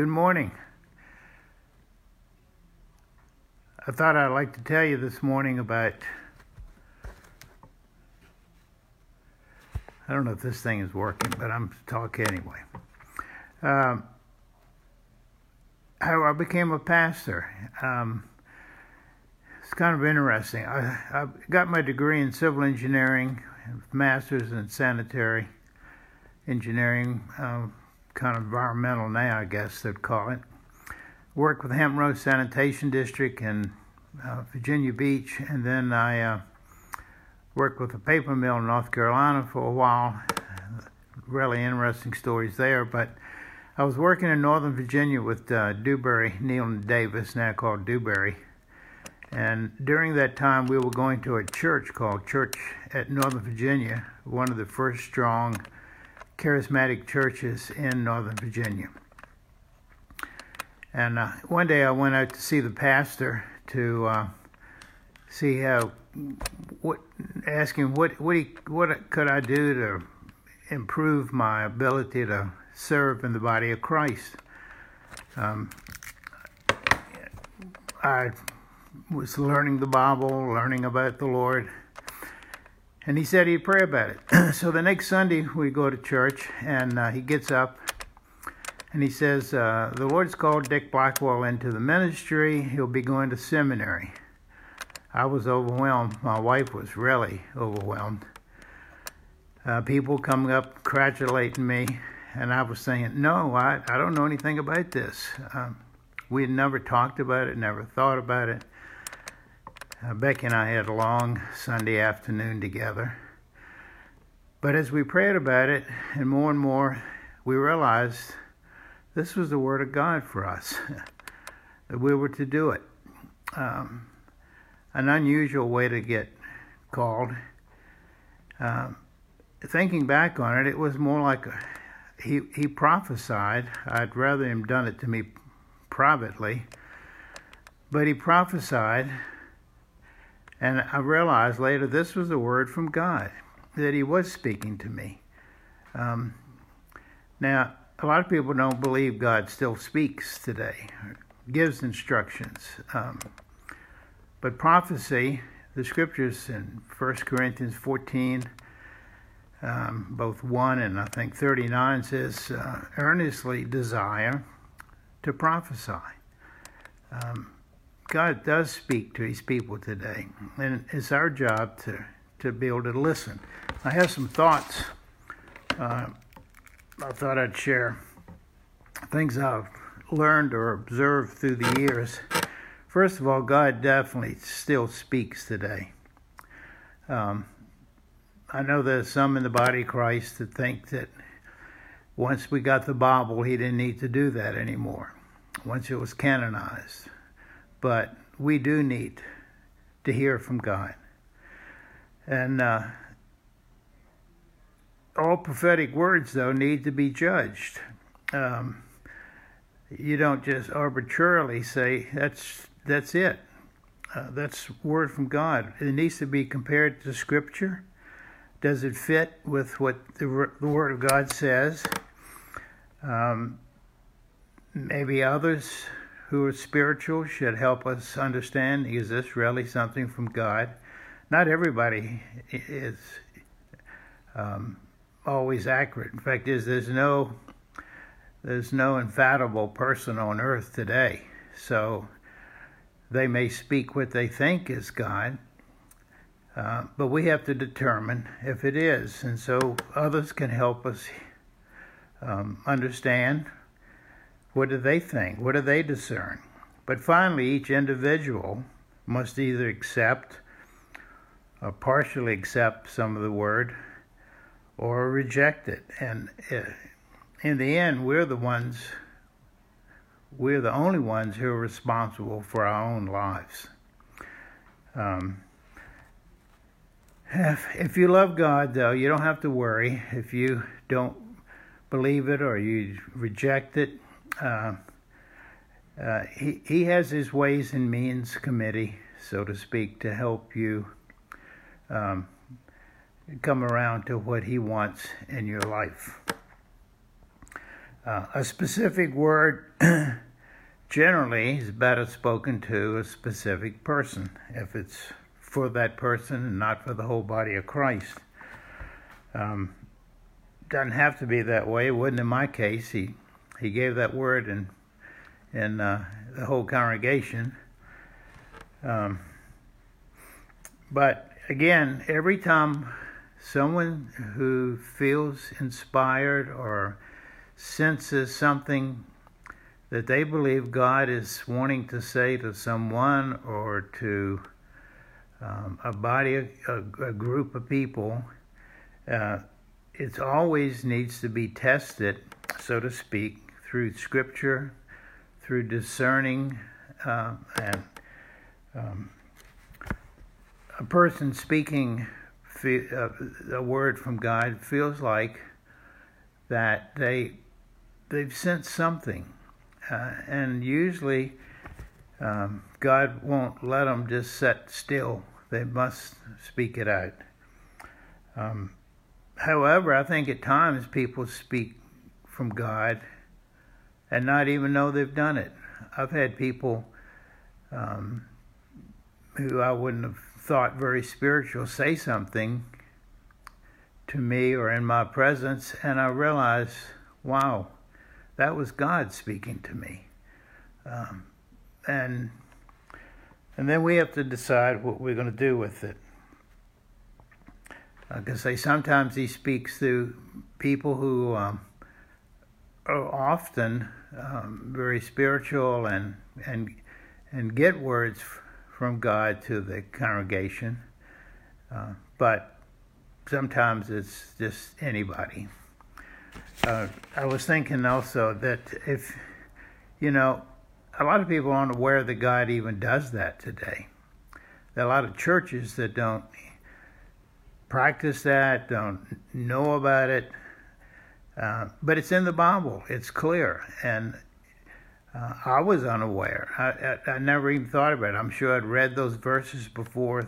Good morning. I thought I'd like to tell you this morning about. I don't know if this thing is working, but I'm talking anyway. Um, how I became a pastor. Um, it's kind of interesting. I, I got my degree in civil engineering, master's in sanitary engineering, um, kind of environmental now, I guess they'd call it. Worked with Hampton Roads Sanitation District in uh, Virginia Beach, and then I uh, worked with a paper mill in North Carolina for a while. Really interesting stories there, but I was working in Northern Virginia with uh, Dewberry, Neal and Davis, now called Dewberry. And during that time, we were going to a church called Church at Northern Virginia, one of the first strong charismatic churches in Northern Virginia. And uh, one day I went out to see the pastor to uh, see how, what, ask him what, what, he, what could I do to improve my ability to serve in the body of Christ. Um, I was learning the Bible, learning about the Lord and he said he'd pray about it. so the next Sunday we go to church, and uh, he gets up and he says, uh, The Lord's called Dick Blackwell into the ministry. He'll be going to seminary. I was overwhelmed. My wife was really overwhelmed. Uh, people coming up congratulating me, and I was saying, No, I, I don't know anything about this. Um, we had never talked about it, never thought about it. Uh, Becky and I had a long Sunday afternoon together. But as we prayed about it, and more and more, we realized this was the Word of God for us, that we were to do it. Um, an unusual way to get called. Um, thinking back on it, it was more like a, he, he prophesied. I'd rather him done it to me privately. But he prophesied and I realized later this was a word from God, that He was speaking to me. Um, now, a lot of people don't believe God still speaks today, gives instructions. Um, but prophecy, the scriptures in 1 Corinthians 14, um, both 1 and I think 39 says, uh, earnestly desire to prophesy. Um, God does speak to his people today, and it's our job to, to be able to listen. I have some thoughts uh, I thought I'd share, things I've learned or observed through the years. First of all, God definitely still speaks today. Um, I know there's some in the body of Christ that think that once we got the Bible, he didn't need to do that anymore, once it was canonized but we do need to hear from God. And uh, all prophetic words, though, need to be judged. Um, you don't just arbitrarily say that's that's it. Uh, that's word from God. It needs to be compared to Scripture. Does it fit with what the, the Word of God says? Um, maybe others who are spiritual should help us understand is this really something from God? Not everybody is um, always accurate. In fact, is there's no there's no infallible person on earth today. So they may speak what they think is God, uh, but we have to determine if it is. And so others can help us um, understand what do they think? What do they discern? But finally, each individual must either accept or partially accept some of the word or reject it. And uh, in the end, we're the ones, we're the only ones who are responsible for our own lives. Um, if, if you love God, though, you don't have to worry. If you don't believe it or you reject it, uh, uh, he, he has his Ways and Means Committee, so to speak, to help you um, come around to what he wants in your life. Uh, a specific word generally is better spoken to a specific person if it's for that person and not for the whole body of Christ. Um, doesn't have to be that way. It wasn't in my case. He he gave that word and in uh, the whole congregation. Um, but again, every time someone who feels inspired or senses something that they believe God is wanting to say to someone or to um, a body, a, a, group of people, uh, it always needs to be tested, so to speak, through Scripture, through discerning, uh, and um, a person speaking uh, a word from God feels like that they they've sensed something, uh, and usually um, God won't let them just sit still. They must speak it out. Um, however, I think at times people speak from God and not even know they've done it. I've had people um, who I wouldn't have thought very spiritual say something to me or in my presence, and I realized, wow, that was God speaking to me. Um, and and then we have to decide what we're going to do with it. I say, sometimes He speaks through people who um, are often um, very spiritual and and and get words from God to the congregation, uh, but sometimes it's just anybody. Uh, I was thinking also that if, you know, a lot of people aren't aware that God even does that today. There are a lot of churches that don't practice that, don't know about it, uh, but it's in the Bible. It's clear, and uh, I was unaware. I, I, I, never even thought about it. I'm sure I'd read those verses before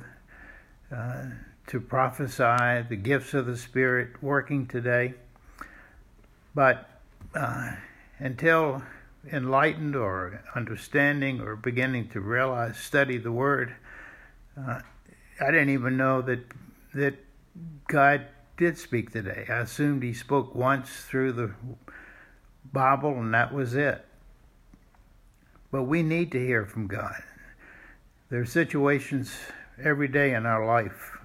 uh, to prophesy the gifts of the Spirit working today. But uh, until enlightened or understanding or beginning to realize, study the Word, uh, I didn't even know that that God did speak today. I assumed He spoke once through the Bible, and that was it. But we need to hear from God. There are situations every day in our life,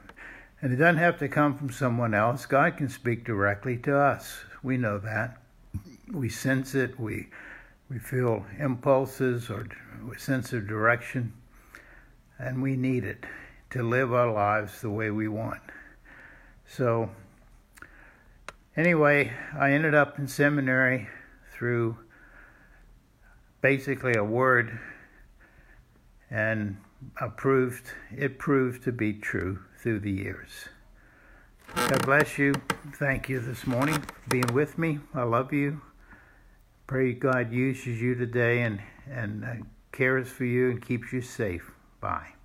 and it doesn't have to come from someone else. God can speak directly to us. We know that. We sense it. We we feel impulses or a sense of direction, and we need it to live our lives the way we want. So, anyway, I ended up in seminary through basically a word and approved it proved to be true through the years. God bless you. Thank you this morning for being with me. I love you. Pray God uses you today and, and uh, cares for you and keeps you safe. Bye.